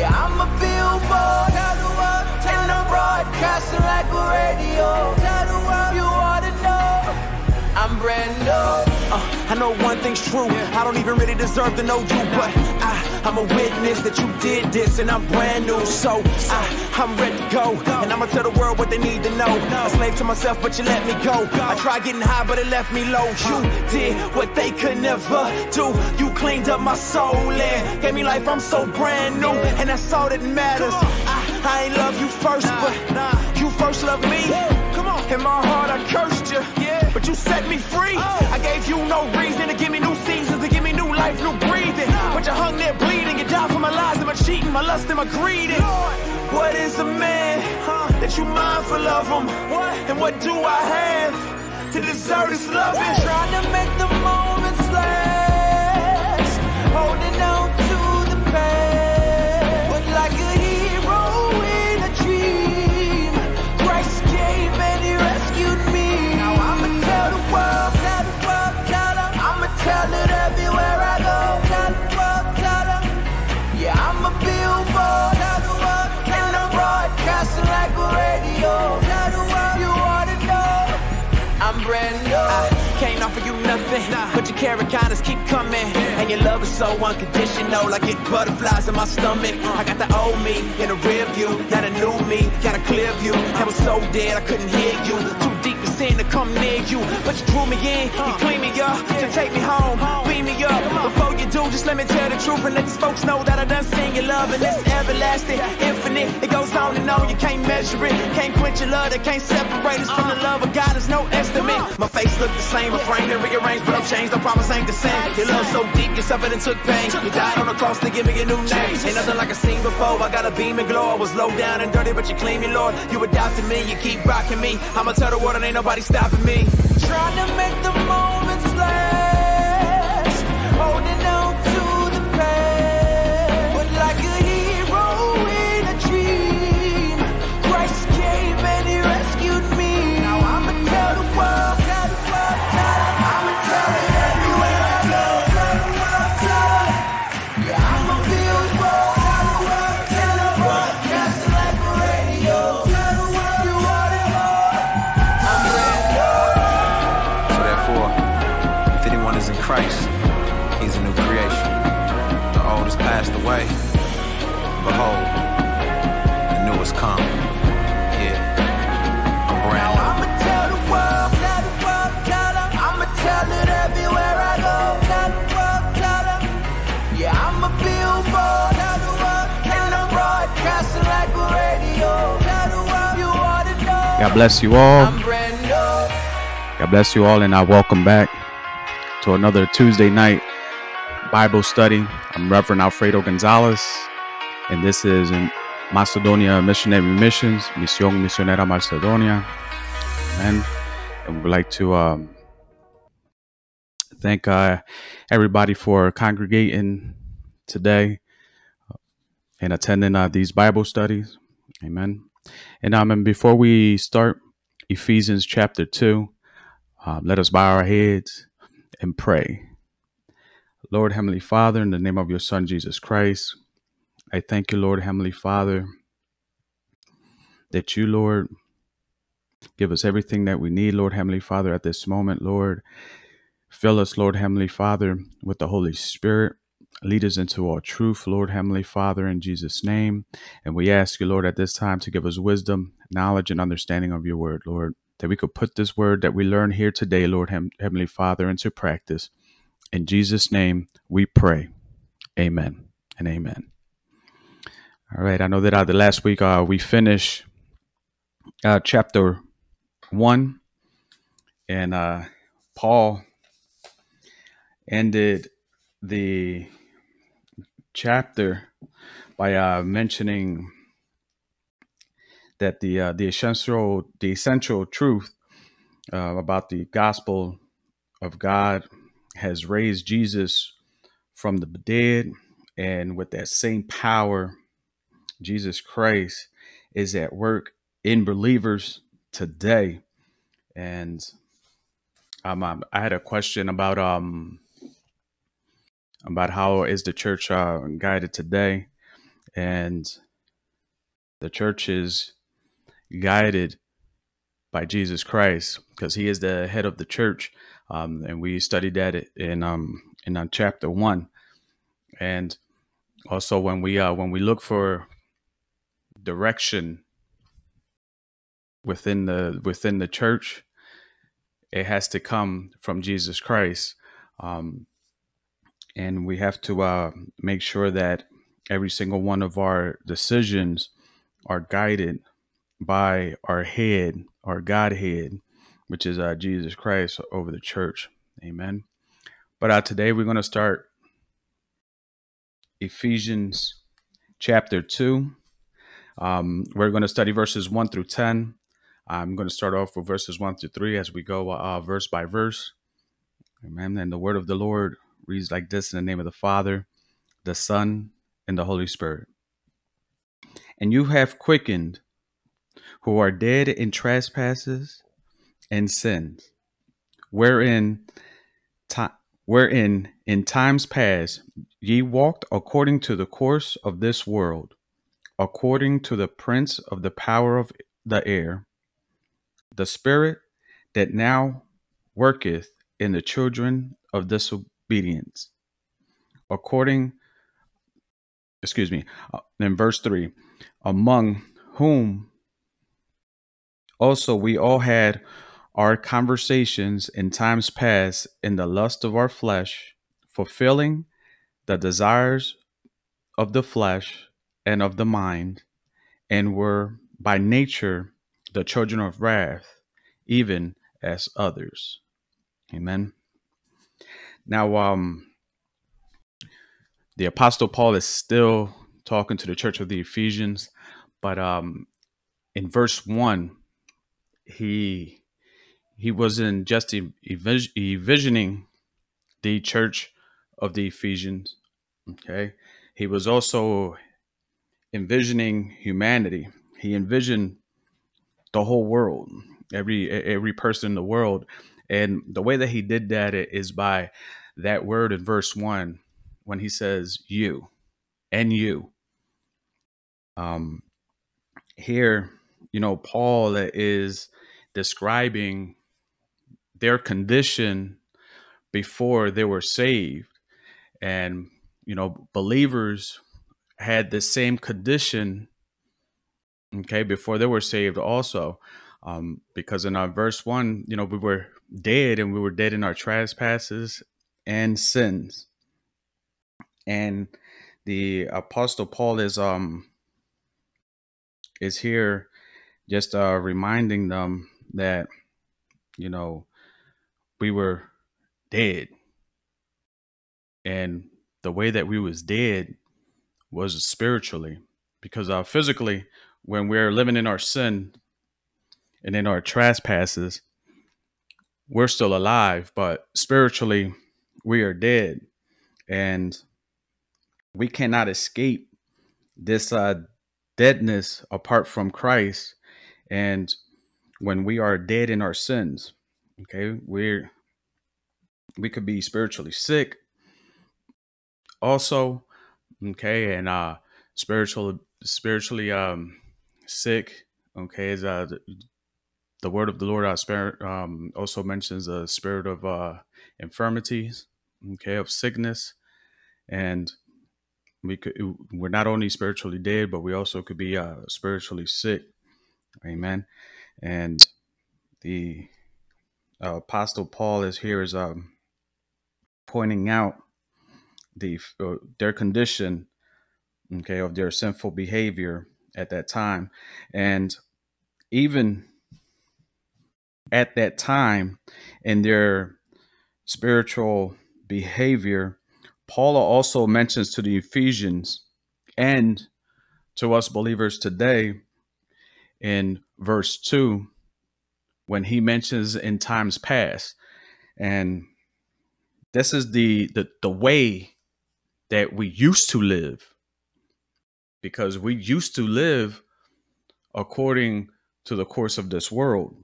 Yeah, I'm a billboard. Tell the world, and I'm broadcasting like a radio. Tell the world you ought to know. I'm brand new. I know one thing's true. I don't even really deserve to know you, but I, I'm a witness that you did this, and I'm brand new. So I, I'm ready to go, and I'ma tell the world what they need to know. A slave to myself, but you let me go. I tried getting high, but it left me low. You did what they could never do. You cleaned up my soul and gave me life. I'm so brand new, and that's all that matters. I, I ain't love you first, but you first loved me. Come on. In my heart, I. Yeah. But you set me free. I gave you no reason to give me new seasons, to give me new life, new breathing. But you hung there bleeding. You died for my lies and my cheating, my lust and my greed. And What is a man that you mindful of him? And what do I have to deserve this loving? Trying to make the moments nothing, but your kindness keep coming. And your love is so unconditional, like it butterflies in my stomach. I got the old me in the rear view, got a new me, got a clear view. I was so dead I couldn't hear you, too deep in sin to come near you. But you drew me in, you clean me up, to take me home, beam me up. Before you do, just let me tell the truth and let these folks know that I done seen your love and it's everlasting, infinite. It goes on and on, you can't measure it, can't quench your love that can't separate us from the love of God. There's no estimate. My face look the same, refrain and rearranged, but I've changed. I promise ain't the same. Your love so deep, you suffered and took pain. You died on the cross to give me a new name. Ain't nothing like I seen before. I got a beam and glow. I was low down and dirty, but you clean me, Lord. You adopted me, you keep rocking me. I'ma tell the world and ain't nobody stopping me. Trying to make the moments God bless you all. God bless you all, and I welcome back to another Tuesday night Bible study. I'm Reverend Alfredo Gonzalez, and this is Macedonia Missionary Missions, Misión Misionera Macedonia. Amen. And we would like to um, thank uh, everybody for congregating today and attending uh, these Bible studies. Amen. And um, and before we start Ephesians chapter 2, um, let us bow our heads and pray. Lord Heavenly Father, in the name of your Son Jesus Christ, I thank you, Lord Heavenly Father, that you, Lord, give us everything that we need, Lord Heavenly Father, at this moment, Lord. Fill us, Lord Heavenly Father, with the Holy Spirit. Lead us into all truth, Lord Heavenly Father, in Jesus' name. And we ask you, Lord, at this time to give us wisdom, knowledge, and understanding of your word, Lord, that we could put this word that we learn here today, Lord Hem- Heavenly Father, into practice. In Jesus' name we pray. Amen and amen. All right. I know that uh, the last week uh, we finished uh, chapter one, and uh, Paul ended the chapter by uh, mentioning that the uh, the essential the essential truth uh, about the gospel of God has raised Jesus from the dead, and with that same power, Jesus Christ is at work in believers today. And um, I had a question about um about how is the church uh, guided today, and the church is guided by Jesus Christ because He is the head of the church, um, and we studied that in um, in uh, chapter one, and also when we uh, when we look for direction within the within the church, it has to come from Jesus Christ, um, and we have to uh, make sure that every single one of our decisions are guided by our head, our Godhead, which is uh, Jesus Christ over the church. Amen. But uh, today we're going to start Ephesians chapter 2. Um, we're going to study verses 1 through 10. I'm going to start off with verses 1 through 3 as we go uh, verse by verse. Amen. And the word of the Lord reads like this in the name of the Father, the Son, and the Holy Spirit. And you have quickened who are dead in trespasses and sins, wherein time wherein in times past ye walked according to the course of this world, according to the prince of the power of the air, the spirit that now worketh in the children of disobedience, according, excuse me, uh, in verse 3, among whom also we all had our conversations in times past in the lust of our flesh, fulfilling the desires of the flesh and of the mind, and were by nature the children of wrath, even as others. Amen. Now, um, the Apostle Paul is still talking to the church of the Ephesians, but um, in verse one, he he wasn't just envisioning the church of the Ephesians. Okay. He was also envisioning humanity. He envisioned the whole world, every every person in the world. And the way that he did that is by that word in verse one when he says you and you. Um here, you know, Paul is describing their condition before they were saved. And, you know, believers had the same condition, okay, before they were saved also. Um, because in our verse one, you know, we were dead and we were dead in our trespasses and sins. And the apostle Paul is um is here just uh reminding them that you know we were dead and the way that we was dead was spiritually because uh physically when we're living in our sin and in our trespasses we're still alive but spiritually we are dead. And we cannot escape this uh deadness apart from Christ. And when we are dead in our sins okay we're we could be spiritually sick also okay and uh spiritual spiritually um sick okay is uh the, word of the lord uh, spirit um also mentions a spirit of uh infirmities okay of sickness and we could we're not only spiritually dead but we also could be uh spiritually sick. Amen. And the uh, apostle paul is here is um pointing out the uh, their condition okay of their sinful behavior at that time. And even at that time in their spiritual behavior paul also mentions to the ephesians and to us believers today in verse 2 when he mentions in times past. And this is the the, the way that we used to live because we used to live according to the course of this world.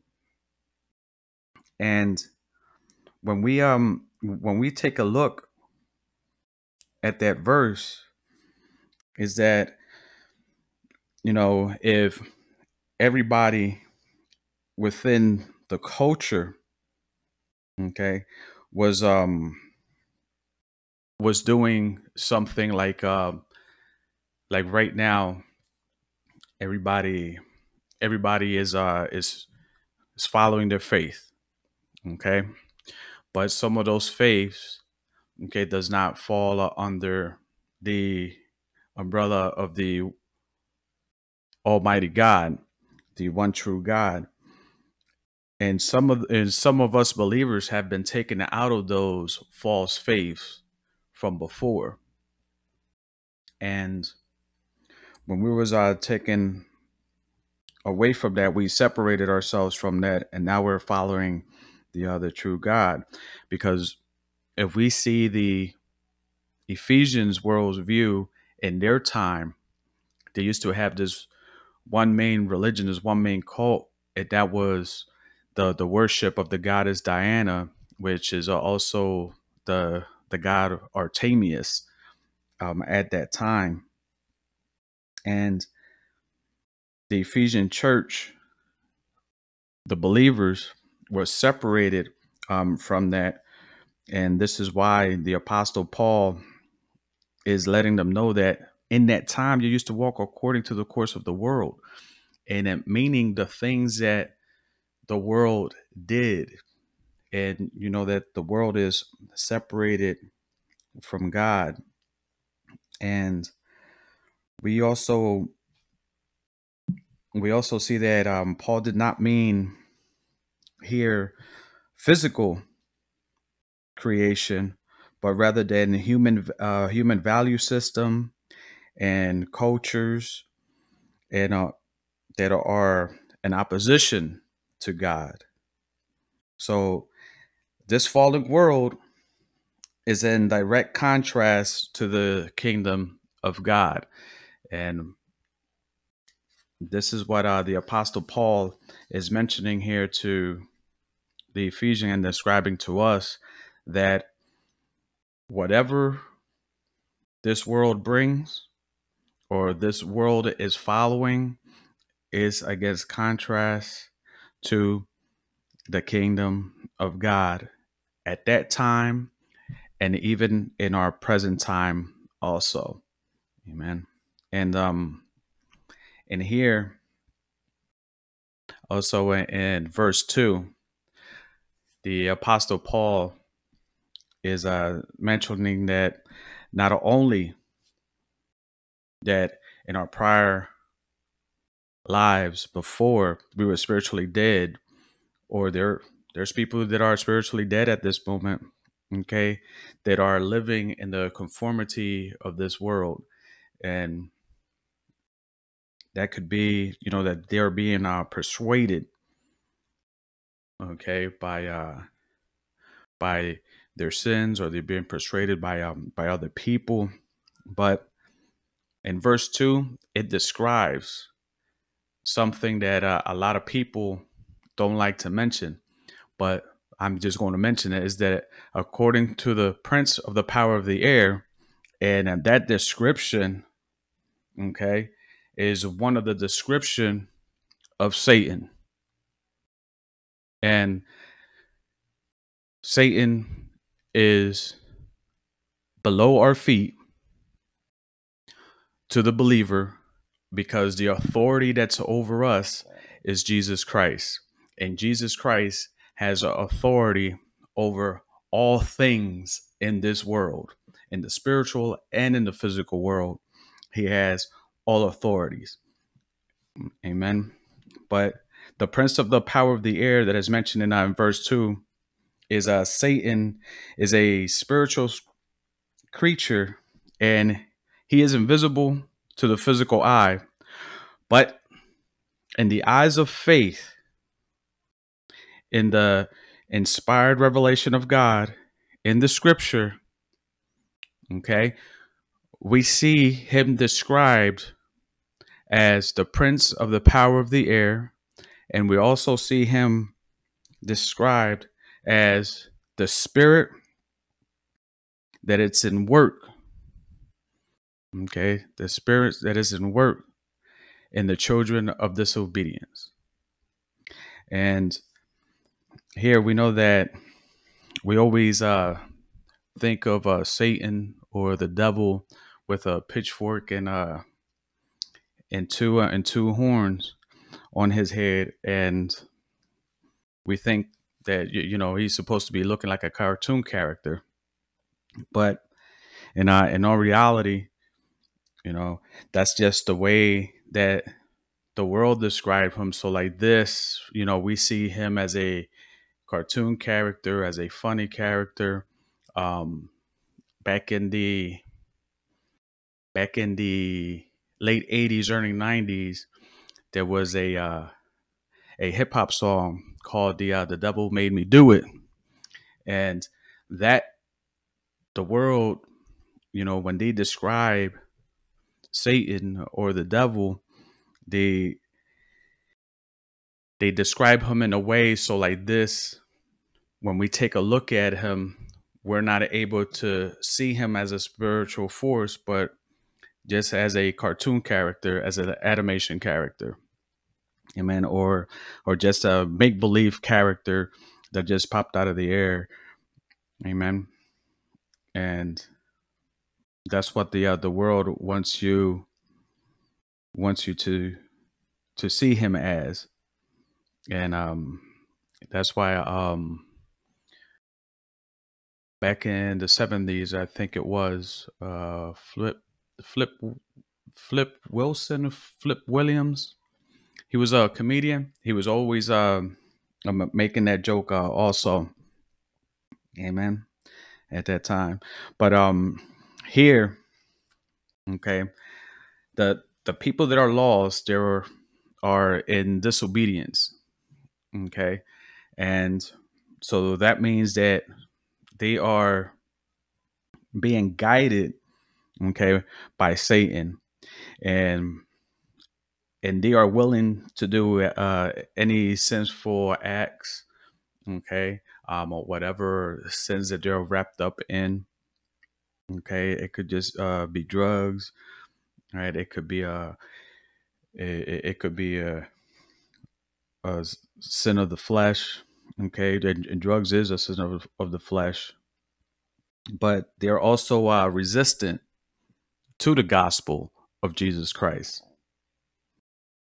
And when we um when we take a look at that verse is that you know, if everybody within the culture, okay, was um was doing something like um like right now, everybody everybody is uh is is following their faith, okay, but some of those faiths, okay, does not fall under the umbrella of the Almighty God, the one true God. And some of and some of us believers have been taken out of those false faiths from before. And when we was uh, taken away from that, we separated ourselves from that, and now we're following the other true God. Because if we see the Ephesians world's view in their time, they used to have this one main religion, this one main cult, and that was the the worship of the goddess Diana, which is also the the god Artemis um, at that time, and the Ephesian church, the believers were separated um, from that, and this is why the apostle Paul is letting them know that in that time you used to walk according to the course of the world, and meaning the things that the world did. And you know that the world is separated from god. And we also we also see that um, paul did not mean here physical creation but rather than human uh, human value system and cultures and uh, that are in opposition to God. So this fallen world is in direct contrast to the kingdom of God. And this is what uh, the apostle Paul is mentioning here to the Ephesian and describing to us that whatever this world brings or this world is following is against contrast to the kingdom of God at that time and even in our present time also. Amen. And um in here also in, in verse 2 the apostle Paul is uh mentioning that not only that in our prior lives before we were spiritually dead or there there's people that are spiritually dead at this moment okay that are living in the conformity of this world. And that could be you know that they're being uh, persuaded okay by uh by their sins or they're being persuaded by um by other people. But in verse 2 it describes something that uh, a lot of people don't like to mention, but I'm just going to mention it is that according to the prince of the power of the air, and that description, okay, is one of the description of Satan. And Satan is below our feet to the believer because the authority that's over us is Jesus Christ. And Jesus Christ has authority over all things in this world, in the spiritual and in the physical world. He has all authorities. Amen. But the prince of the power of the air that is mentioned in, uh, verse 2 is uh, Satan is a spiritual creature and he is invisible to the physical eye, but in the eyes of faith, in the inspired revelation of God, in the scripture, okay, we see him described as the prince of the power of the air, and we also see him described as the spirit that it's in work Okay, the spirit that is in work in the children of disobedience. And here we know that we always uh, think of uh, Satan or the devil with a pitchfork and uh, and two uh, and two horns on his head, and we think that you, know he's supposed to be looking like a cartoon character, but in uh, in all reality, you know that's just the way that the world described him. So like this, you know, we see him as a cartoon character, as a funny character. Um, back in the back in the late '80s, early '90s, there was a uh, a hip hop song called "the uh, the Devil Made Me Do It," and that the world, you know, when they describe Satan or the devil, they they describe him in a way so like this when we take a look at him we're not able to see him as a spiritual force but just as a cartoon character as an animation character. Amen. Or or just a make believe character that just popped out of the air. Amen. And that's what the uh, the world wants you wants you to to see him as. And um that's why um back in the 70s i think it was uh flip flip flip wilson flip williams. He was a comedian. He was always um, making that joke uh, also. Amen. At that time. But um here okay the the people that are lost there are are in disobedience okay? And so that means that they are being guided okay by satan. And and they are willing to do uh any sinful acts okay um or whatever sins that they're wrapped up in okay? It could just uh be drugs right? It could be a it, it could be a, a sin of the flesh okay? And, and drugs is a sin of, of the flesh. But they're also uh, resistant to the gospel of jesus christ.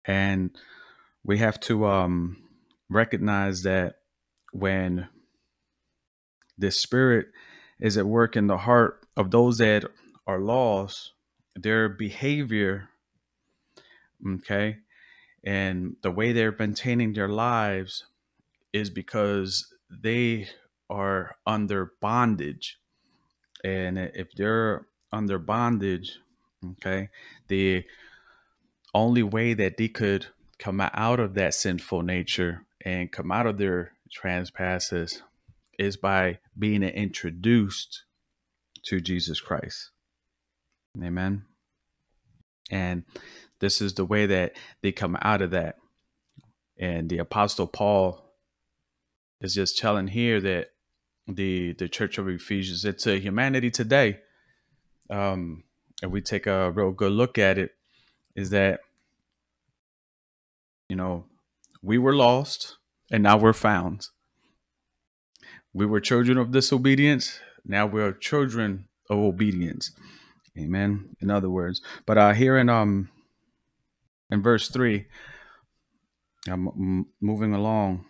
And we have to um, recognize that when the spirit is at work in the heart of those that are lost their behavior okay and the way they're maintaining their lives is because they are under bondage. And if they're under bondage okay the only way that they could come out of that sinful nature and come out of their trespasses is by being introduced to Jesus Christ. Amen. And this is the way that they come out of that. And the apostle Paul is just telling here that the the church of Ephesians, it's a humanity today. Um, if we take a real good look at it, is that you know we were lost and now we're found. We were children of disobedience. Now we're children of obedience. Amen. In other words, but uh, here in um in verse three, I'm moving along.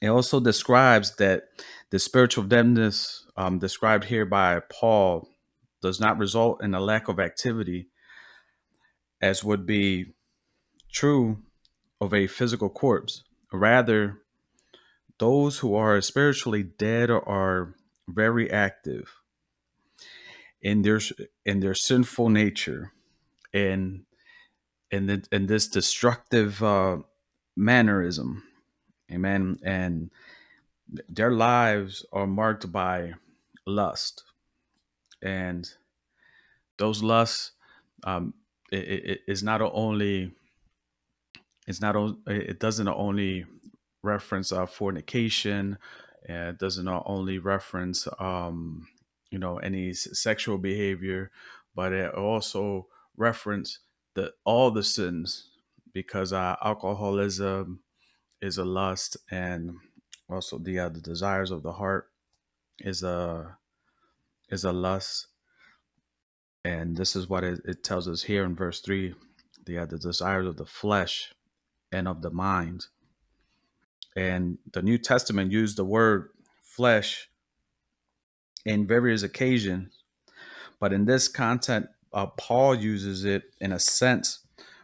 It also describes that the spiritual deadness um, described here by Paul does not result in a lack of activity, as would be true of a physical corpse. Rather, those who are spiritually dead are very active in their in their sinful nature and in the, in this destructive uh, mannerism. Amen. And their lives are marked by lust and those lusts um, it, it is not only it's not it doesn't only reference uh, fornication uh, it doesn't only reference um, you know any sexual behavior but it also reference the all the sins because uh, alcoholism is a lust and also the uh, the desires of the heart is a is a lust and this is what it, it tells us here in verse 3 the uh, the desires of the flesh and of the mind. And the new testament used the word flesh in various occasions but in this content uh, paul uses it in a sense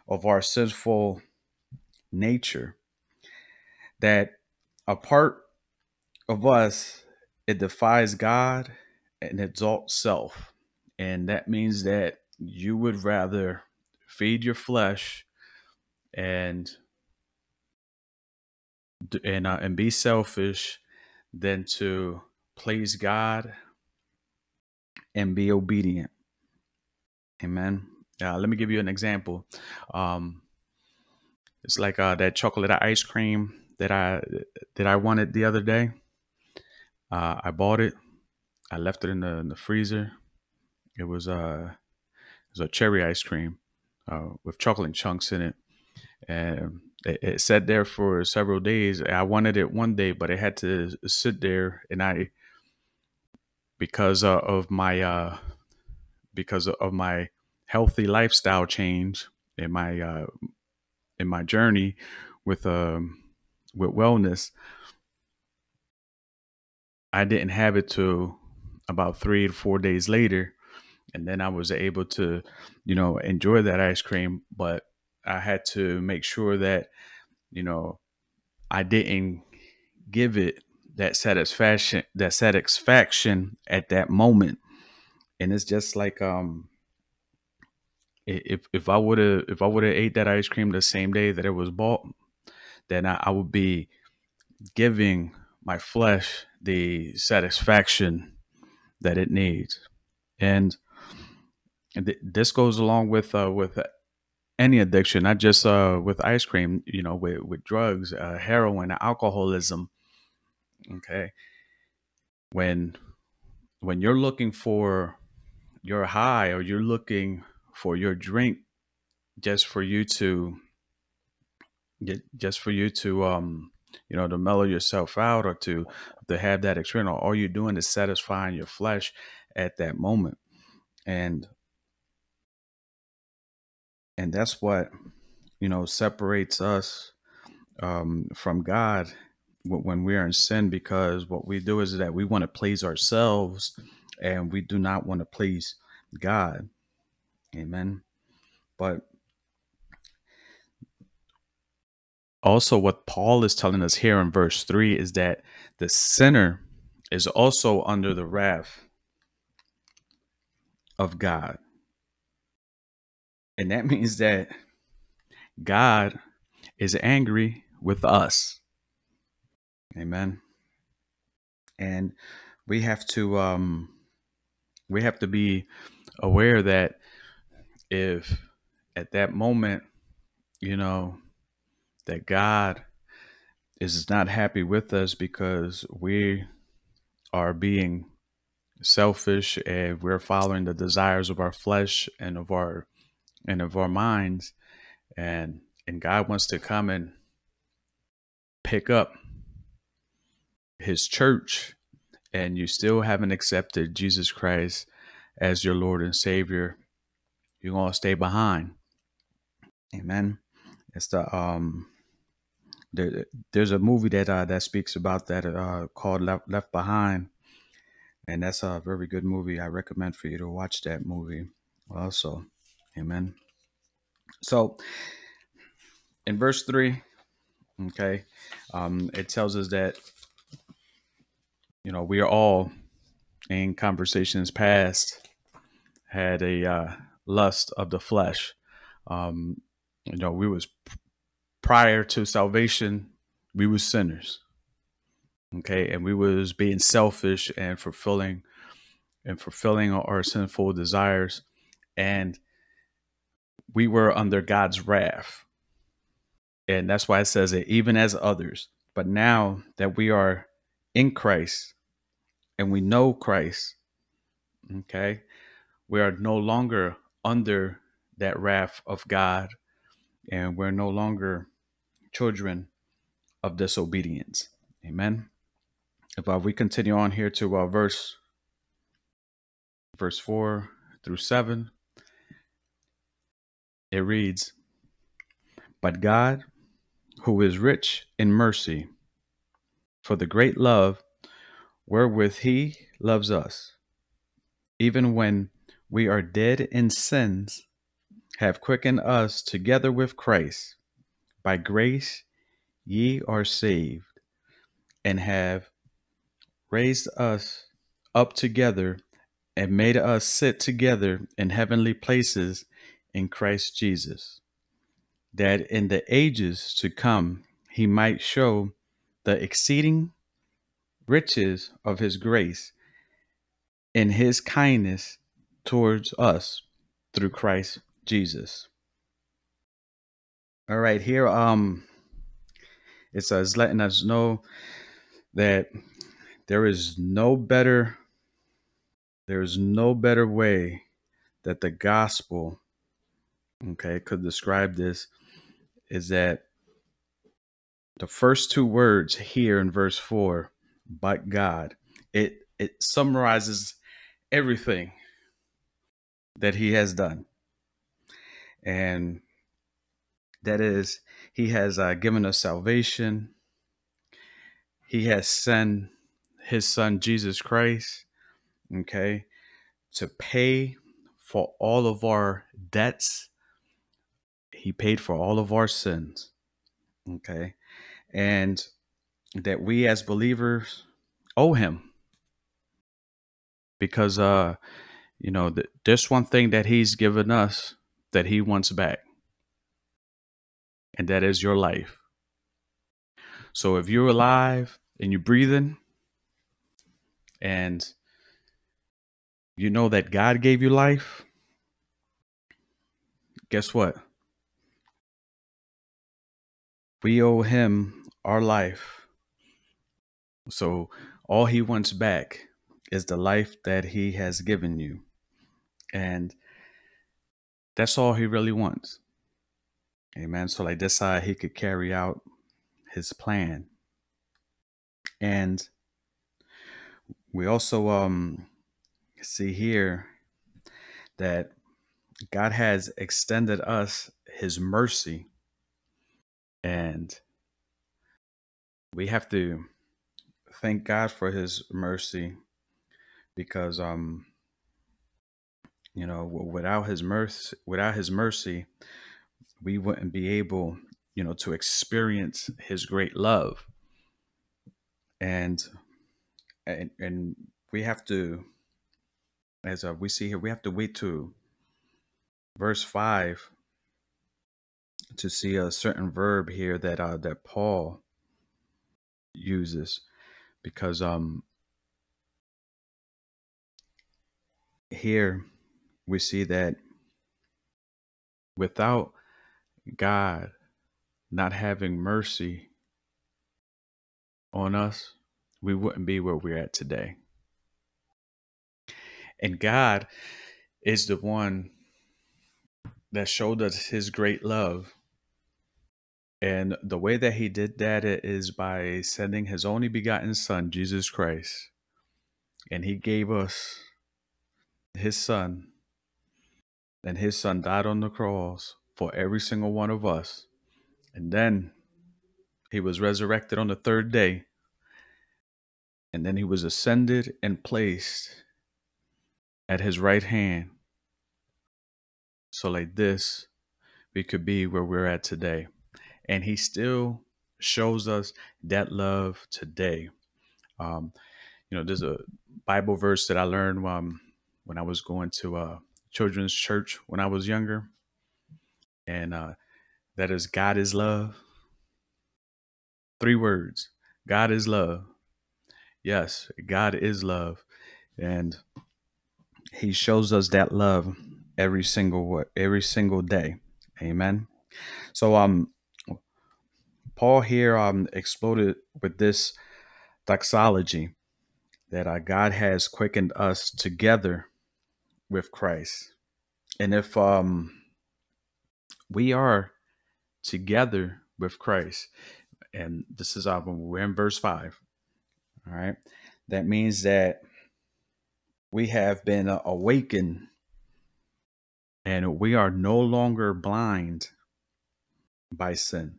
of our sinful nature that a part of us it defies god and adult self and that means that you would rather feed your flesh and and uh, and be selfish than to please God and be obedient. Amen. Uh, let me give you an example. Um, it's like uh, that chocolate ice cream that I that I wanted the other day. Uh, I bought it. I left it in the, in the freezer. It was uh, it was a cherry ice cream uh, with chocolate chunks in it, and it, it sat there for several days. I wanted it one day, but it had to sit there, and I because uh, of my uh, because of my healthy lifestyle change in my uh, in my journey with um with wellness, I didn't have it till about three to four days later, and then I was able to, you know, enjoy that ice cream. But I had to make sure that, you know, I didn't give it that satisfaction that satisfaction at that moment. And it's just like um if if I would have if I would have ate that ice cream the same day that it was bought, then I, I would be giving my flesh the satisfaction that it needs. And th- this goes along with uh, with any addiction, not just uh, with ice cream. You know, with with drugs, uh, heroin, alcoholism. Okay, when when you're looking for your high or you're looking for your drink just for you to just for you to um you know to mellow yourself out or to to have that experience all you're doing is satisfying your flesh at that moment. And and that's what you know separates us um from god when we are in sin because what we do is that we want to please ourselves and we do not want to please god. Amen? But also what paul is telling us here in verse 3 is that the sinner is also under the wrath of god. And that means that god is angry with us. Amen. And we have to um we have to be aware that if at that moment you know that god is not happy with us because we are being selfish and we're following the desires of our flesh and of our and of our minds and and God wants to come and pick up his church and you still haven't accepted Jesus Christ as your Lord and Savior, you're gonna stay behind. Amen. It's the um there, there's a movie that uh, that speaks about that uh, called Left Left Behind, and that's a very good movie. I recommend for you to watch that movie. Also, Amen. So in verse three, okay, um, it tells us that you know we are all in conversations past had a uh, lust of the flesh. Um, you know, we was prior to salvation, we were sinners. Okay, and we was being selfish and fulfilling and fulfilling our sinful desires, and we were under God's wrath. And that's why it says it, even as others. But now that we are in Christ and we know Christ, okay, we are no longer under that wrath of God, and we're no longer children of disobedience. Amen. If uh, we continue on here to uh, verse verse four through seven, it reads, "But God, who is rich in mercy, for the great love wherewith He loves us, even when we are dead in sins, have quickened us together with Christ. By grace ye are saved, and have raised us up together and made us sit together in heavenly places in Christ Jesus, that in the ages to come he might show the exceeding riches of his grace in his kindness towards us through Christ Jesus. All right, here um it says letting us know that there is no better there is no better way that the gospel okay could describe this is that the first two words here in verse 4 but god it it summarizes everything that he has done. And that is he has uh, given us salvation. He has sent his son jesus christ okay to pay for all of our debts. He paid for all of our sins okay and that we as believers owe him. Because uh you know th- there's one thing that he's given us that he wants back and that is your life. So if you're alive and you're breathing and you know that god gave you life guess what? We owe him our life. So all he wants back is the life that he has given you. And that's all he really wants amen. So like this how he could carry out his plan. And we also um see here that god has extended us his mercy. And we have to thank god for his mercy because um you know without his mercy without his mercy we wouldn't be able you know to experience his great love. And and, and we have to as uh, we see here we have to wait to verse 5 to see a certain verb here that uh that paul uses because um here we see that without god not having mercy on us we wouldn't be where we're at today. And god is the one that showed us his great love. And the way that he did that is by sending his only begotten son jesus christ. And he gave us his son. And his son died on the cross for every single one of us. And then he was resurrected on the third day. And then he was ascended and placed at his right hand. So like this we could be where we're at today. And he still shows us that love today. Um you know there's a bible verse that i learned um, when i was going to uh children's church when i was younger and uh that is god is love. Three words god is love. Yes god is love. And he shows us that love every single every single day. Amen? So um paul here um exploded with this doxology that uh, god has quickened us together with christ. And if um we are together with Christ. And this is when we're in verse 5. All right. That means that we have been awakened and we are no longer blind by sin.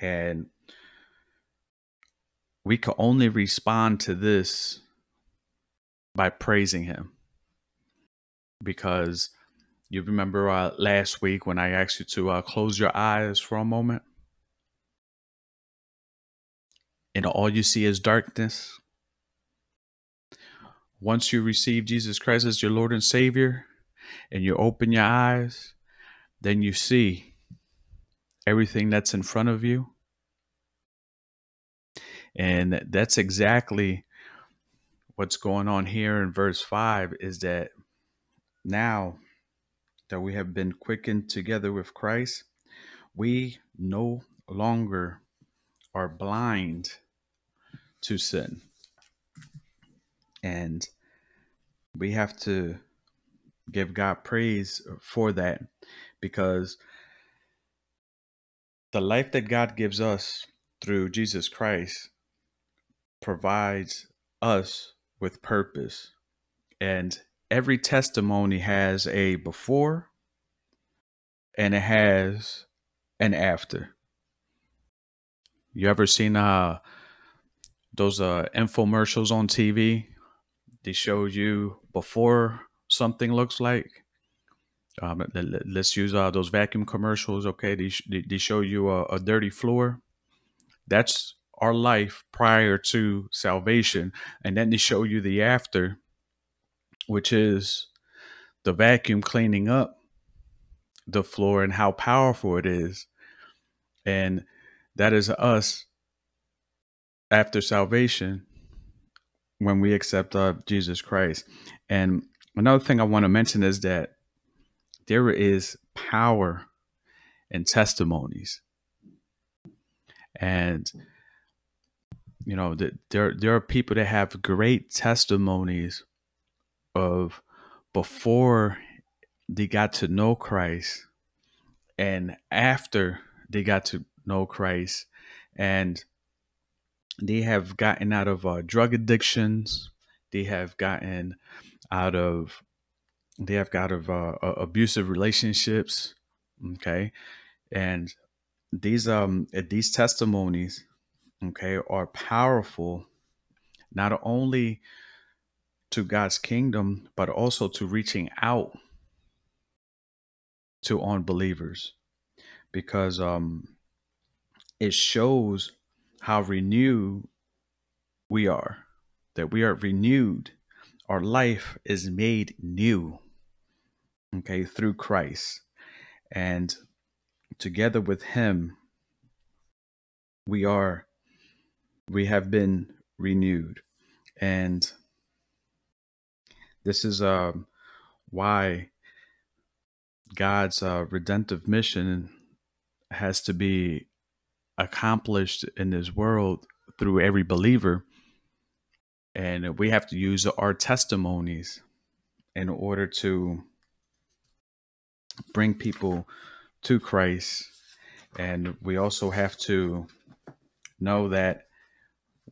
And we can only respond to this by praising Him. Because you remember uh, last week when I asked you to uh, close your eyes for a moment? And all you see is darkness. Once you receive Jesus Christ as your Lord and Savior, and you open your eyes, then you see everything that's in front of you. And that's exactly what's going on here in verse 5 is that now that we have been quickened together with Christ, we no longer are blind to sin. And we have to give God praise for that because the life that God gives us through Jesus Christ provides us with purpose. And every testimony has a before and it has an after. You ever seen uh those uh infomercials on TV? They show you before something looks like. Um, let's use uh, those vacuum commercials. Okay, they, they show you a, a dirty floor. That's our life prior to salvation, and then they show you the after, which is the vacuum cleaning up the floor and how powerful it is, and that is us after salvation when we accept uh, Jesus Christ. And another thing I want to mention is that there is power in testimonies. And you know, there there are people that have great testimonies of before they got to know Christ and after they got to know Christ and they have gotten out of uh, drug addictions they have gotten out of they have got of uh, abusive relationships okay? And these um these testimonies okay are powerful not only to God's kingdom but also to reaching out to unbelievers. Because um it shows how renewed we are that we are renewed. Our life is made new okay through christ. And together with him we are we have been renewed. And this is um why god's uh, redemptive mission has to be accomplished in this world through every believer and we have to use our testimonies in order to bring people to Christ. And we also have to know that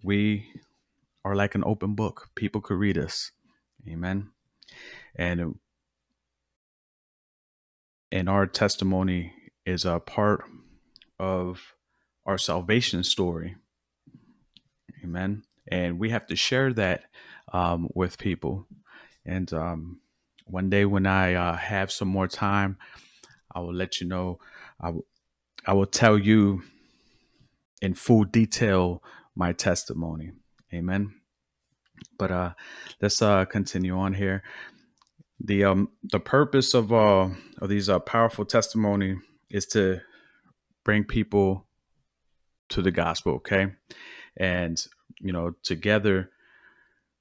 we are like an open book. People could read us. Amen. And and our testimony is a part of our salvation story. Amen and we have to share that um, with people. And um, one day when I uh, have some more time, I will let you know. I, w- I will tell you in full detail my testimony. Amen. But uh, let's uh, continue on here. The um the purpose of uh of these uh, powerful testimony is to bring people to the gospel. Okay, and you know together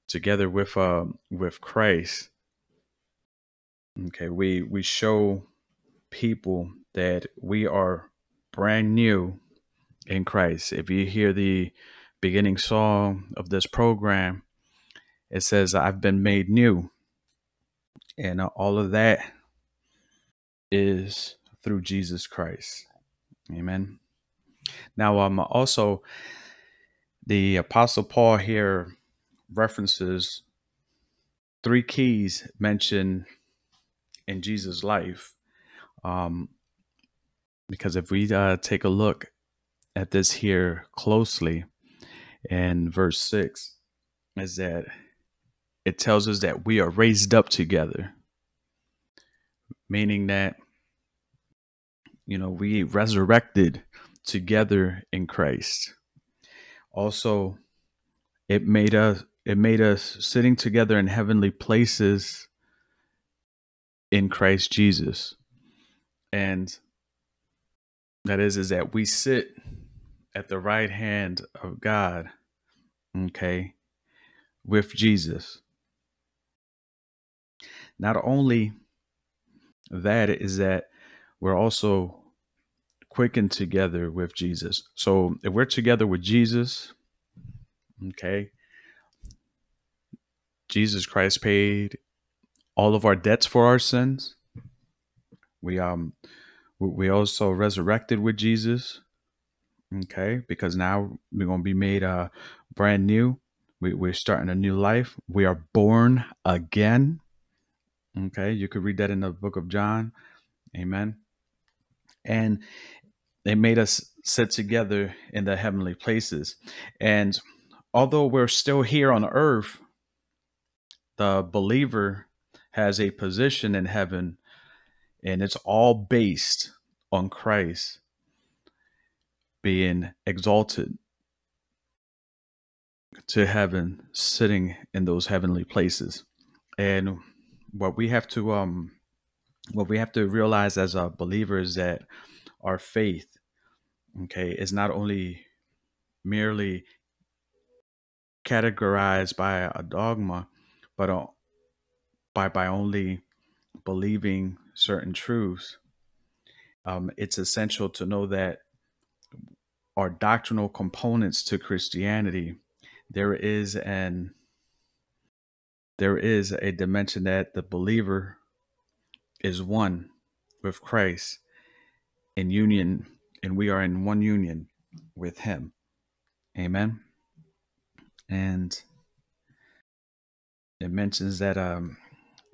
together with uh with Christ okay we we show people that we are brand new in Christ if you hear the beginning song of this program it says I've been made new and all of that is through Jesus Christ. Amen. Now, um, also the Apostle Paul here references three keys mentioned in Jesus' life. Um, because if we uh, take a look at this here closely in verse 6, is that it tells us that we are raised up together, meaning that, you know, we resurrected together in Christ. Also, it made us it made us sitting together in heavenly places in Christ Jesus. And that is is that we sit at the right hand of God, okay, with Jesus. Not only that is that we're also quickened together with Jesus. So if we're together with Jesus, okay, Jesus Christ paid all of our debts for our sins. We um we also resurrected with Jesus. Okay, because now we're gonna be made uh brand new. We, we're starting a new life. We are born again. Okay, you could read that in the book of John. Amen. And they made us sit together in the heavenly places. And although we're still here on earth, the believer has a position in heaven, and it's all based on Christ being exalted to heaven, sitting in those heavenly places. And what we have to um what we have to realize as a believer is that our faith, okay, is not only merely categorized by a dogma, but uh, by by only believing certain truths. Um, it's essential to know that our doctrinal components to Christianity, there is an there is a dimension that the believer is one with Christ in union, and we are in one union with Him. Amen. And it mentions that um,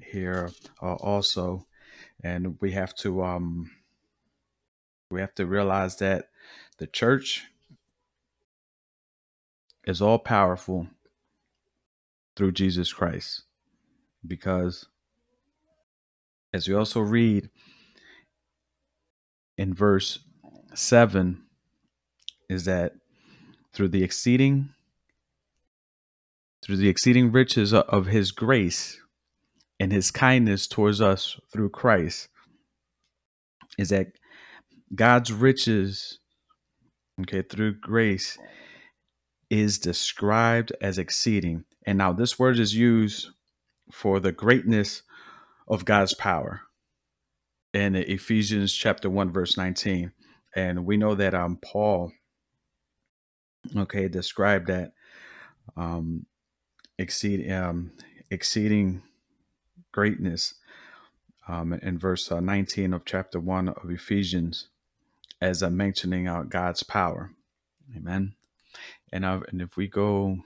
here uh, also, and we have to um, we have to realize that the church is all powerful through Jesus Christ, because as we also read in verse 7 is that through the exceeding through the exceeding riches of his grace and his kindness towards us through Christ is that God's riches okay through grace is described as exceeding and now this word is used for the greatness of God's power. In Ephesians chapter 1 verse 19 and we know that um Paul okay described that um exceed um exceeding greatness um in verse uh, 19 of chapter 1 of Ephesians as a mentioning out God's power. Amen. And uh, and if we go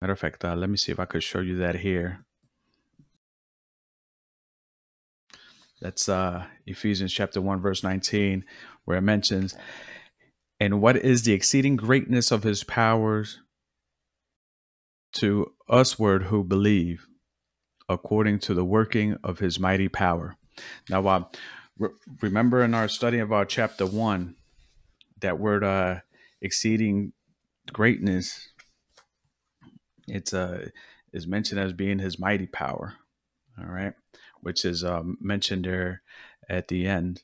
matter of fact uh, let me see if I could show you that here That's uh, Ephesians chapter 1, verse 19, where it mentions, and what is the exceeding greatness of his powers to usward who believe, according to the working of his mighty power. Now, uh, re- remember in our study of our chapter 1, that word uh, exceeding greatness, it's uh, is mentioned as being his mighty power. All right which is um, mentioned there at the end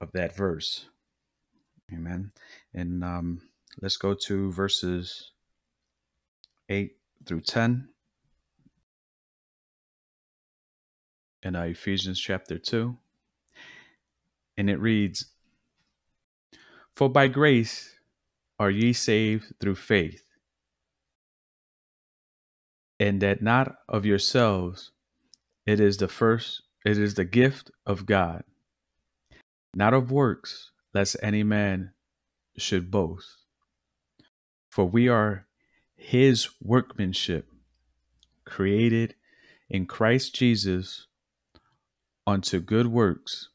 of that verse. Amen. And um, let's go to verses 8 through 10 in uh, Ephesians chapter 2. And it reads For by grace are ye saved through faith, and that not of yourselves it is the first, it is the gift of God, not of works, lest any man should boast. For we are his workmanship, created in Christ Jesus unto good works,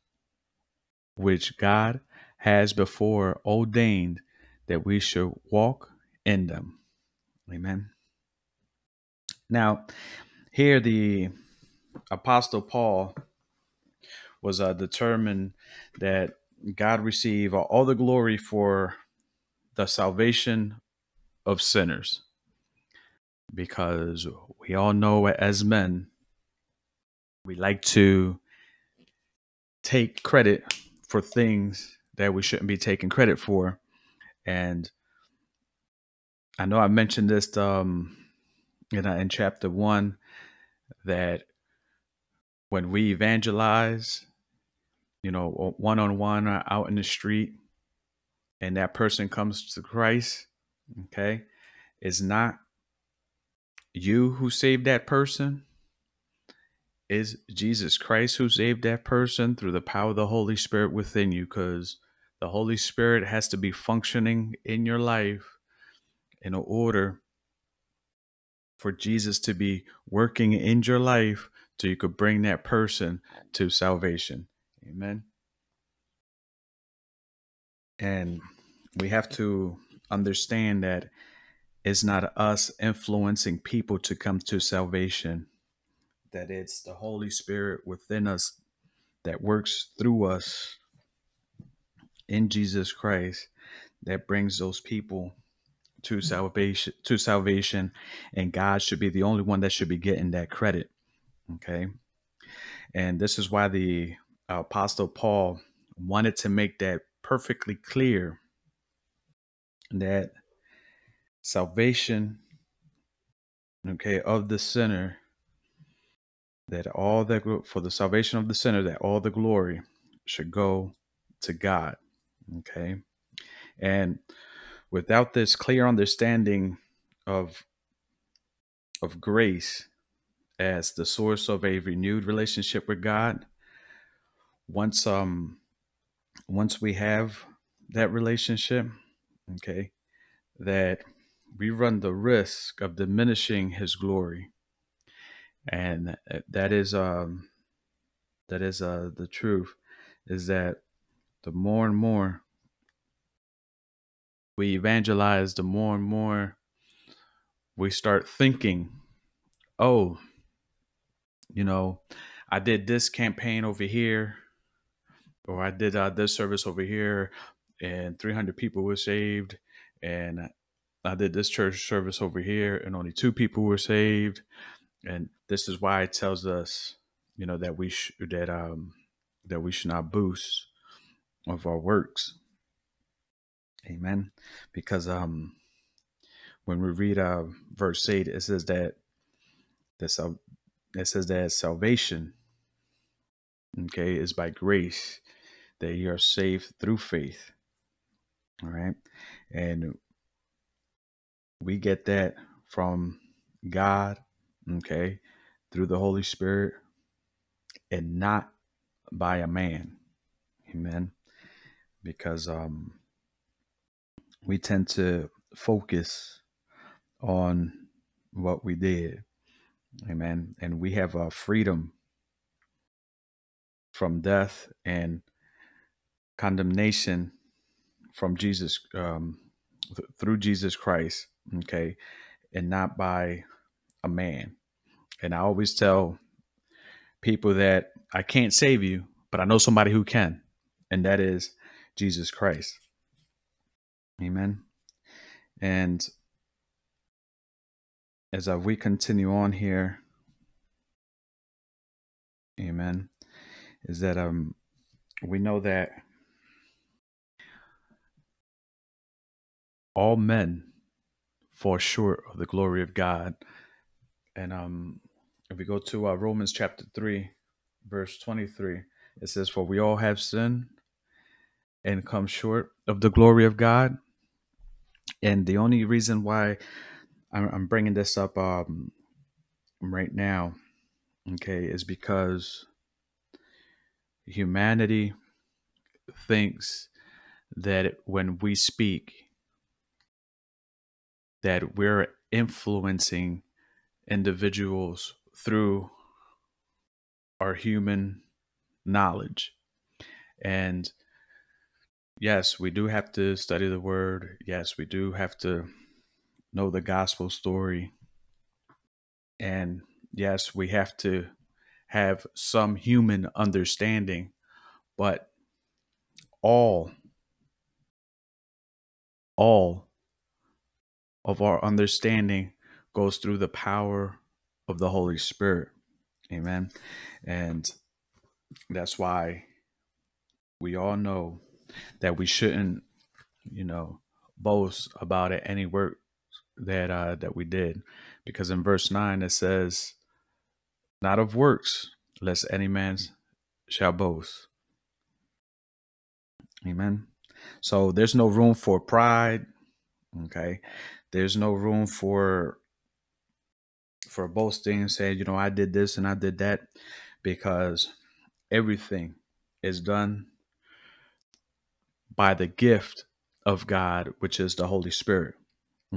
which God has before ordained that we should walk in them. Amen. Now, here the Apostle Paul was uh, determined that God receive all the glory for the salvation of sinners. Because we all know as men, we like to take credit for things that we shouldn't be taking credit for. And I know I mentioned this um, in, in chapter one that when we evangelize, you know, one on one or out in the street, and that person comes to Christ, okay, is not you who saved that person, is Jesus Christ who saved that person through the power of the Holy Spirit within you, because the Holy Spirit has to be functioning in your life in order for Jesus to be working in your life so you could bring that person to salvation. Amen. And we have to understand that it's not us influencing people to come to salvation, that it's the Holy Spirit within us that works through us in Jesus Christ that brings those people to salvation to salvation and God should be the only one that should be getting that credit okay? And this is why the apostle Paul wanted to make that perfectly clear that salvation okay of the sinner that all that for the salvation of the sinner that all the glory should go to God okay? And without this clear understanding of of grace as the source of a renewed relationship with God once um once we have that relationship okay that we run the risk of diminishing his glory. And that is um that is uh the truth is that the more and more we evangelize, the more and more we start thinking, oh, you know, I did this campaign over here, or I did uh, this service over here, and 300 people were saved, and I did this church service over here, and only two people were saved, and this is why it tells us, you know, that we sh- that um that we should not boost of our works Amen. Because um, when we read uh, verse eight, it says that this uh, it says that salvation, okay, is by grace that you are saved through faith. All right, and we get that from God, okay, through the Holy Spirit, and not by a man. Amen. Because um we tend to focus on what we did. Amen. And we have our freedom from death and condemnation from Jesus um, th- through Jesus Christ. Okay. And not by a man. And I always tell people that I can't save you, but I know somebody who can, and that is Jesus Christ. Amen. And as uh, we continue on here, amen, is that um we know that all men fall short of the glory of God. And um if we go to uh, Romans chapter 3, verse 23, it says, For we all have sinned and come short of the glory of God and the only reason why I'm, I'm bringing this up um, right now, okay, is because humanity thinks that when we speak that we're influencing individuals through our human knowledge. And yes we do have to study the word yes we do have to know the gospel story and yes we have to have some human understanding but all all of our understanding goes through the power of the Holy Spirit. Amen. And that's why we all know that we shouldn't, you know, boast about it, any work that uh that we did. Because in verse 9 it says, Not of works, lest any man shall boast. Amen. So there's no room for pride. Okay. There's no room for for boasting and saying, you know, I did this and I did that, because everything is done by the gift of God, which is the Holy Spirit.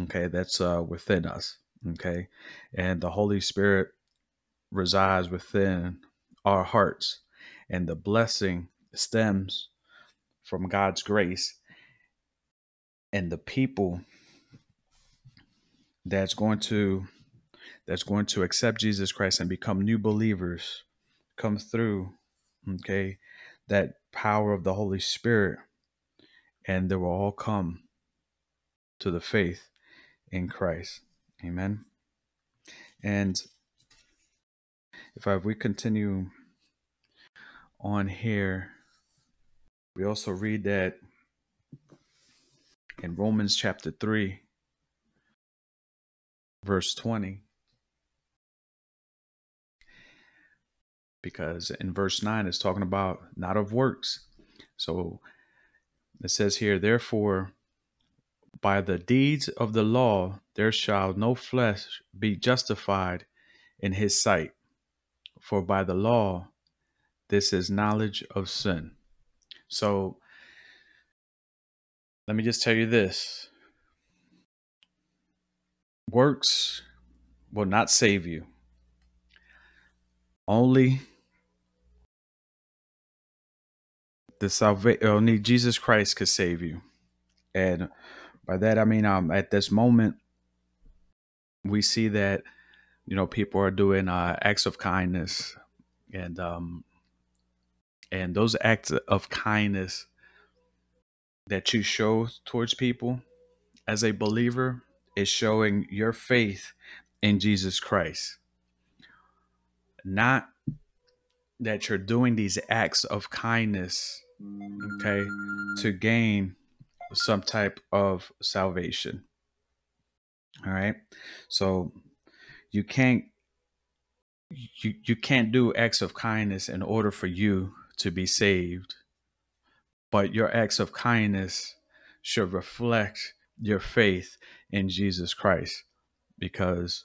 Okay, that's uh, within us. Okay, and the Holy Spirit resides within our hearts, and the blessing stems from God's grace, and the people that's going to that's going to accept Jesus Christ and become new believers come through, okay, that power of the Holy Spirit, and they will all come to the faith in Christ. Amen. And if I, we continue on here, we also read that in Romans chapter 3, verse 20. because in verse 9 it's talking about not of works. So it says here, therefore, by the deeds of the law there shall no flesh be justified in his sight. For by the law this is knowledge of sin. So let me just tell you this works will not save you. Only the salvation only Jesus Christ could save you. And by that I mean um at this moment we see that you know people are doing uh acts of kindness and um and those acts of kindness that you show towards people as a believer is showing your faith in Jesus Christ. Not that you're doing these acts of kindness okay, to gain some type of salvation. All right. So you can't you you can't do acts of kindness in order for you to be saved. But your acts of kindness should reflect your faith in Jesus Christ because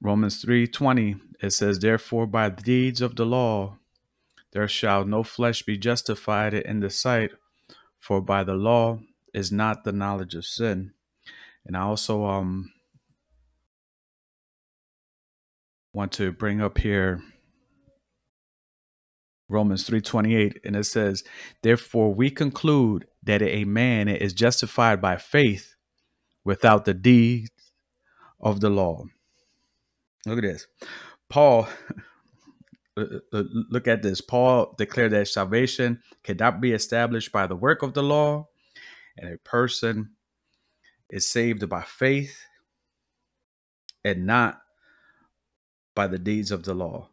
Romans 3:20 it says therefore by the deeds of the law there shall no flesh be justified in the sight, for by the law is not the knowledge of sin. And I also um want to bring up here Romans 3:28 and it says therefore we conclude that a man is justified by faith without the deeds of the law. Look at this. Paul Uh, uh, uh, look at this. Paul declared that salvation cannot be established by the work of the law, and a person is saved by faith and not by the deeds of the law.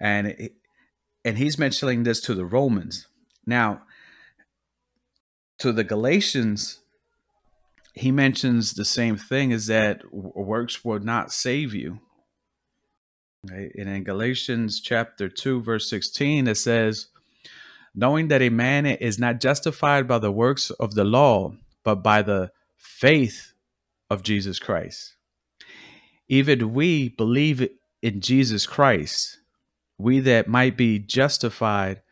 And it, and he's mentioning this to the Romans. Now, to the Galatians, he mentions the same thing is that works will not save you. Right? And in Galatians chapter 2, verse 16, it says, Knowing that a man is not justified by the works of the law, but by the faith of Jesus Christ. Even we believe in Jesus Christ, we that might be justified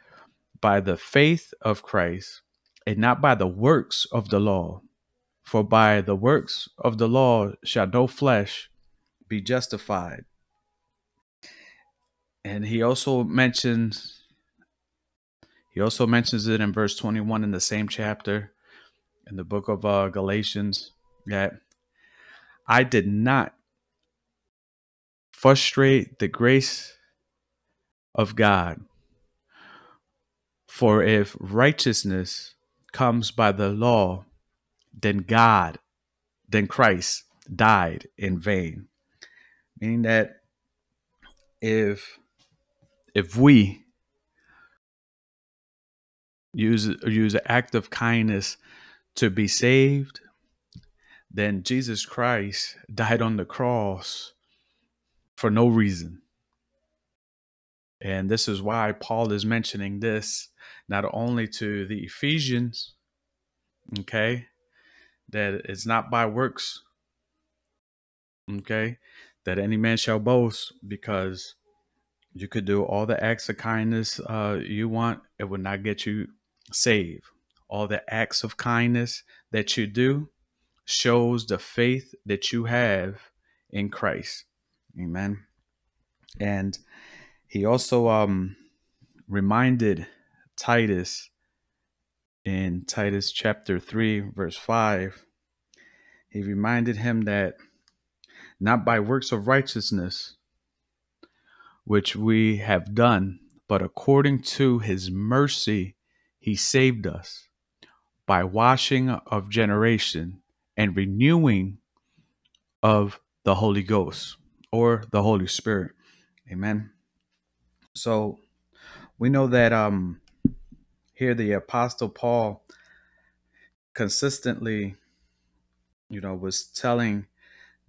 by the faith of Christ and not by the works of the law. For by the works of the law shall no flesh be justified. And he also mentions he also mentions it in verse 21 in the same chapter in the book of uh, Galatians that I did not frustrate the grace of God. For if righteousness comes by the law, then God, then Christ died in vain. Meaning that if if we use use an act of kindness to be saved, then Jesus Christ died on the cross for no reason. And this is why Paul is mentioning this not only to the Ephesians, okay, that it's not by works, okay, that any man shall boast, because you could do all the acts of kindness uh, you want, it would not get you saved. All the acts of kindness that you do shows the faith that you have in Christ. Amen. And he also um, reminded Titus in Titus chapter 3, verse 5. He reminded him that not by works of righteousness, which we have done, but according to his mercy, he saved us by washing of generation and renewing of the Holy Ghost or the Holy Spirit. Amen. So we know that um here the apostle Paul consistently you know was telling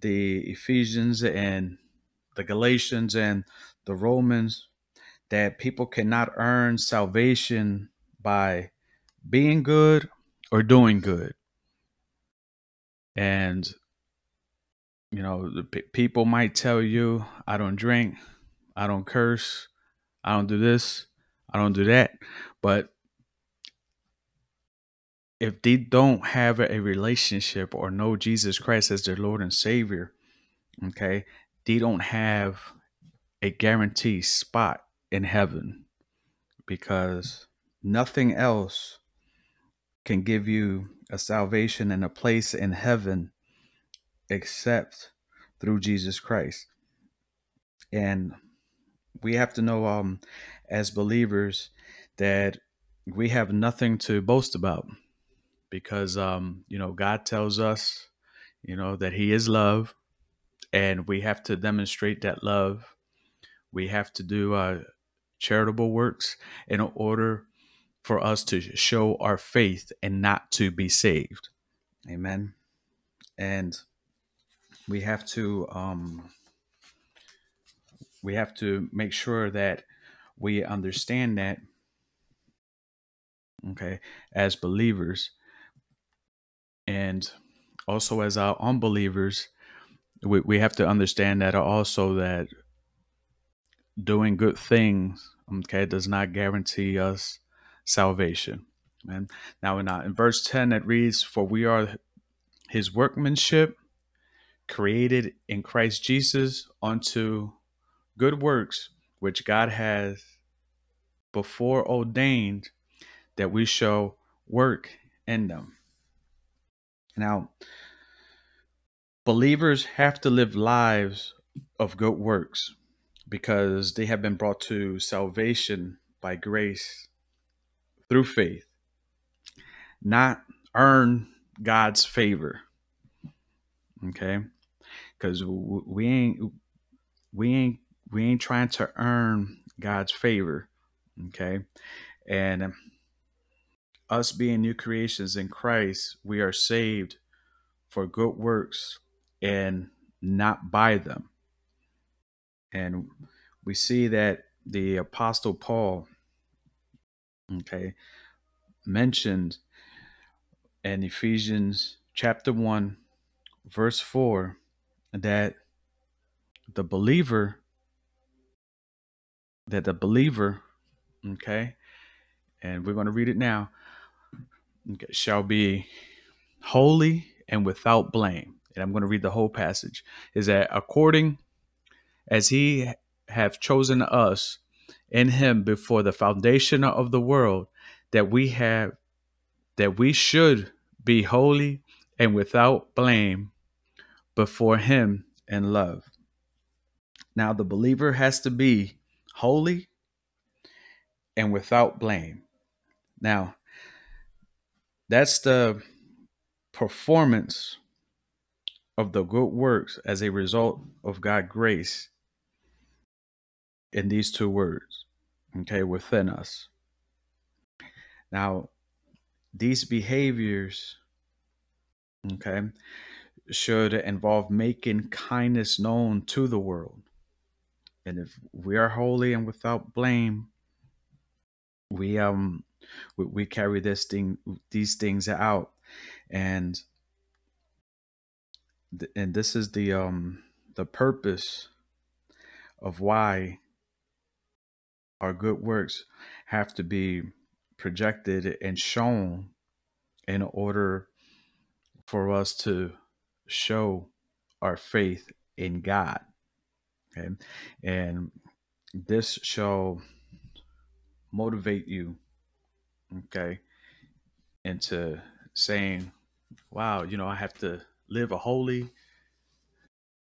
the Ephesians and the Galatians and the Romans that people cannot earn salvation by being good or doing good. And you know, p- people might tell you, I don't drink, I don't curse, I don't do this, I don't do that. But if they don't have a relationship or know Jesus Christ as their Lord and Savior, okay, they don't have a guaranteed spot in heaven because nothing else can give you a salvation and a place in heaven except through Jesus Christ. And we have to know um as believers that we have nothing to boast about because um you know God tells us you know that he is love and we have to demonstrate that love we have to do uh charitable works in order for us to show our faith and not to be saved. Amen. And we have to um we have to make sure that we understand that okay as believers and also as our unbelievers we, we have to understand that also that doing good things okay does not guarantee us salvation and now in, uh, in verse 10 it reads for we are his workmanship created in christ jesus unto good works which god has before ordained that we shall work in them. Now believers have to live lives of good works because they have been brought to salvation by grace through faith, not earn God's favor. Okay, because we ain't we ain't we ain't trying to earn God's favor. Okay, and us being new creations in Christ, we are saved for good works and not by them. And we see that the Apostle Paul, okay, mentioned in Ephesians chapter 1, verse 4, that the believer, that the believer, okay, and we're going to read it now, okay, shall be holy and without blame. And I'm going to read the whole passage. Is that according as he have chosen us in him before the foundation of the world, that we have that we should be holy and without blame before him in love. Now the believer has to be holy and without blame. Now, that's the performance of the good works as a result of God's grace in these two words, okay, within us. Now, these behaviors, okay, should involve making kindness known to the world. And if we are holy and without blame, we um we, we carry this thing these things out and th- and this is the um the purpose of why our good works have to be projected and shown in order for us to show our faith in God. Okay. And this shall motivate you, okay, into saying, wow, you know, I have to live a holy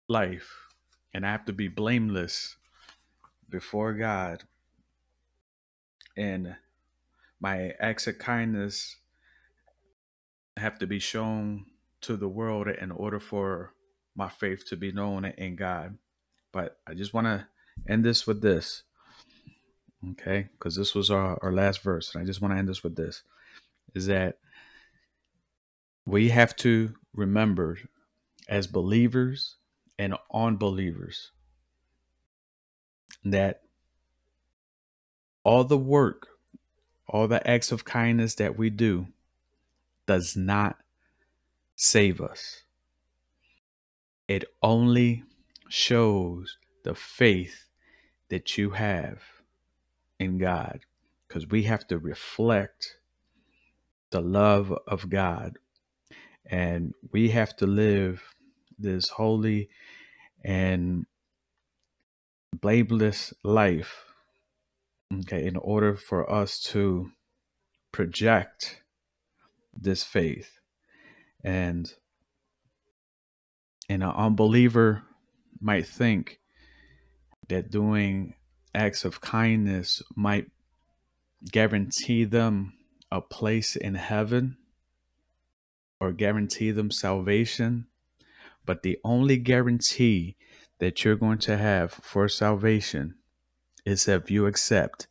life and I have to be blameless before God. And my acts of kindness have to be shown to the world in order for my faith to be known in God. But I just want to end this with this. Okay, because this was our, our last verse. And I just want to end this with this is that we have to remember as believers and unbelievers that all the work, all the acts of kindness that we do does not save us. It only shows the faith that you have in God because we have to reflect the love of God and we have to live this holy and blameless life okay in order for us to project this faith and and an unbeliever might think that doing acts of kindness might guarantee them a place in heaven or guarantee them salvation. But the only guarantee that you're going to have for salvation is if you accept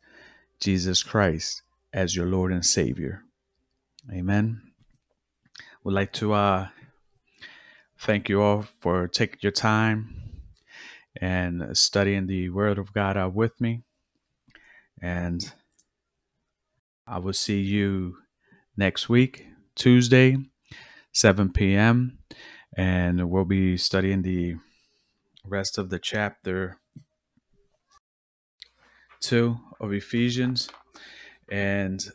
Jesus Christ as your Lord and Savior. Amen. Would like to uh, thank you all for taking your time and studying the Word of God out with me. And I will see you next week, Tuesday, 7 p.m. And we'll be studying the rest of the chapter 2 of Ephesians. And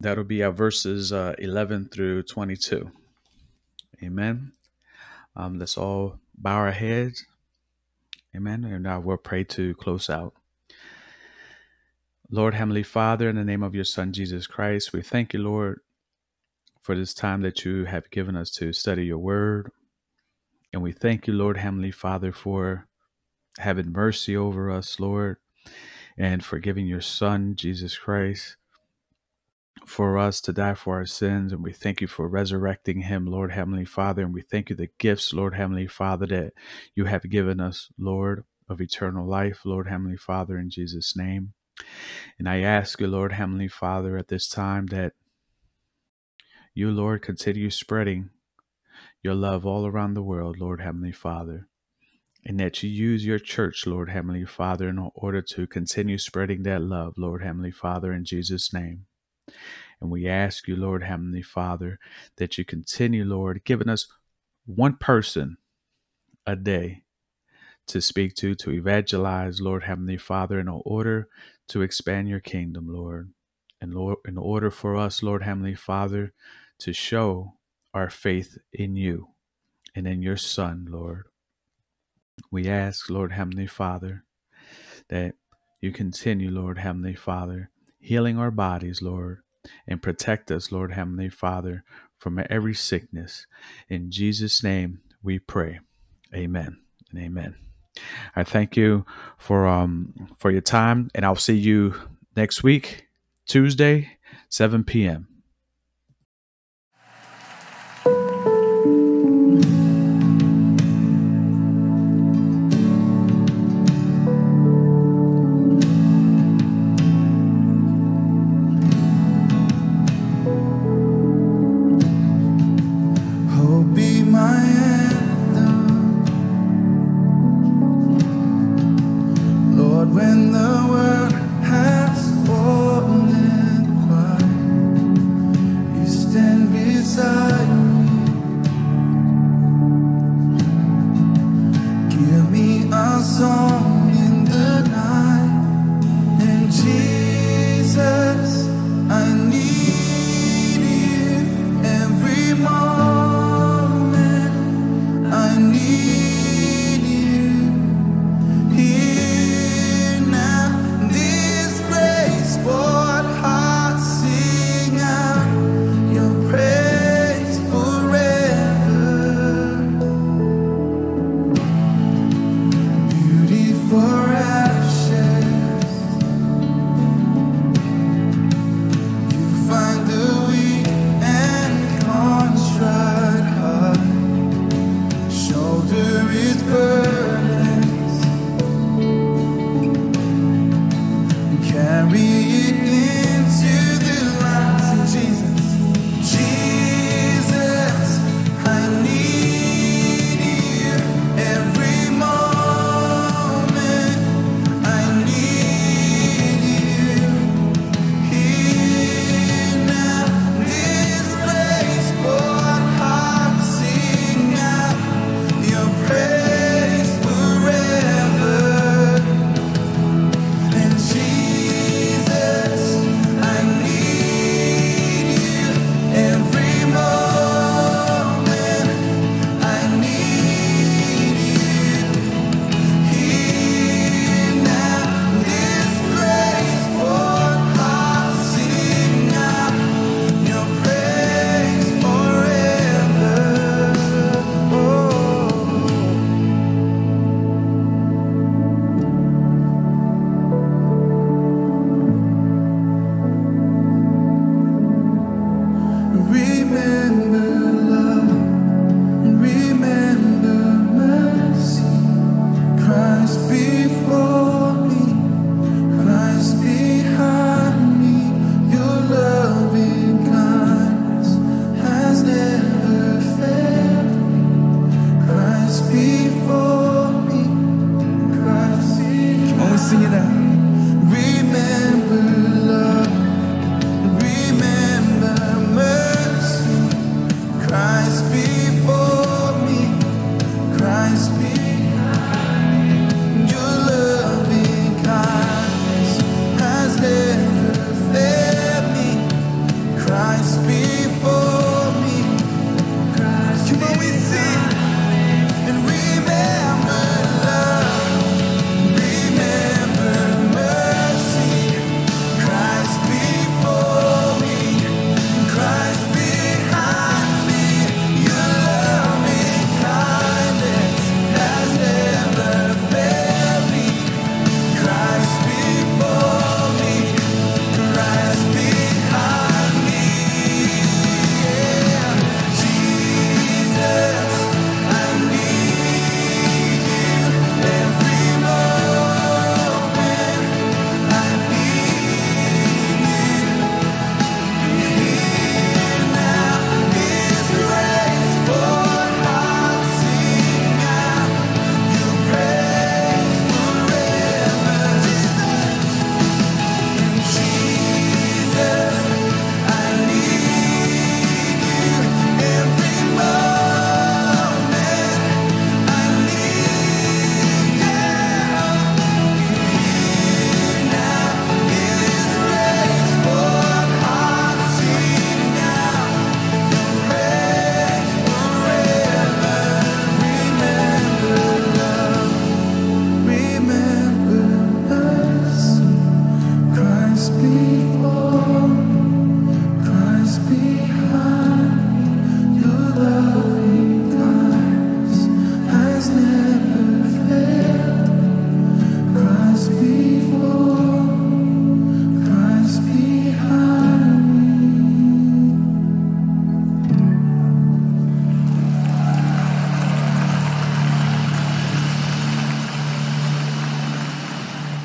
that'll be our verses uh, 11 through 22. Amen. Um, let's all bow our heads. Amen. And I will pray to close out. Lord Heavenly Father, in the name of your Son Jesus Christ, we thank you, Lord, for this time that you have given us to study your word. And we thank you, Lord Heavenly Father, for having mercy over us, Lord, and for giving your Son, Jesus Christ, for us to die for our sins. And we thank you for resurrecting him, Lord Heavenly Father. And we thank you the gifts, Lord Heavenly Father, that you have given us, Lord, of eternal life, Lord Heavenly Father, in Jesus' name. And I ask you, Lord Heavenly Father, at this time that you, Lord, continue spreading your love all around the world, Lord Heavenly Father. And that you use your church, Lord Heavenly Father, in order to continue spreading that love, Lord Heavenly Father, in Jesus' name. And we ask you, Lord Heavenly Father, that you continue, Lord, giving us one person a day to speak to, to evangelize, Lord Heavenly Father, in order to expand your kingdom, Lord. And Lord, in order for us, Lord Heavenly Father, to show our faith in you and in your Son, Lord, we ask, Lord Heavenly Father, that you continue, Lord Heavenly Father, healing our bodies, Lord, and protect us, Lord Heavenly Father, from every sickness. In Jesus' name we pray. Amen and amen. I thank you for um for your time, and I'll see you next week, Tuesday, 7 p.m.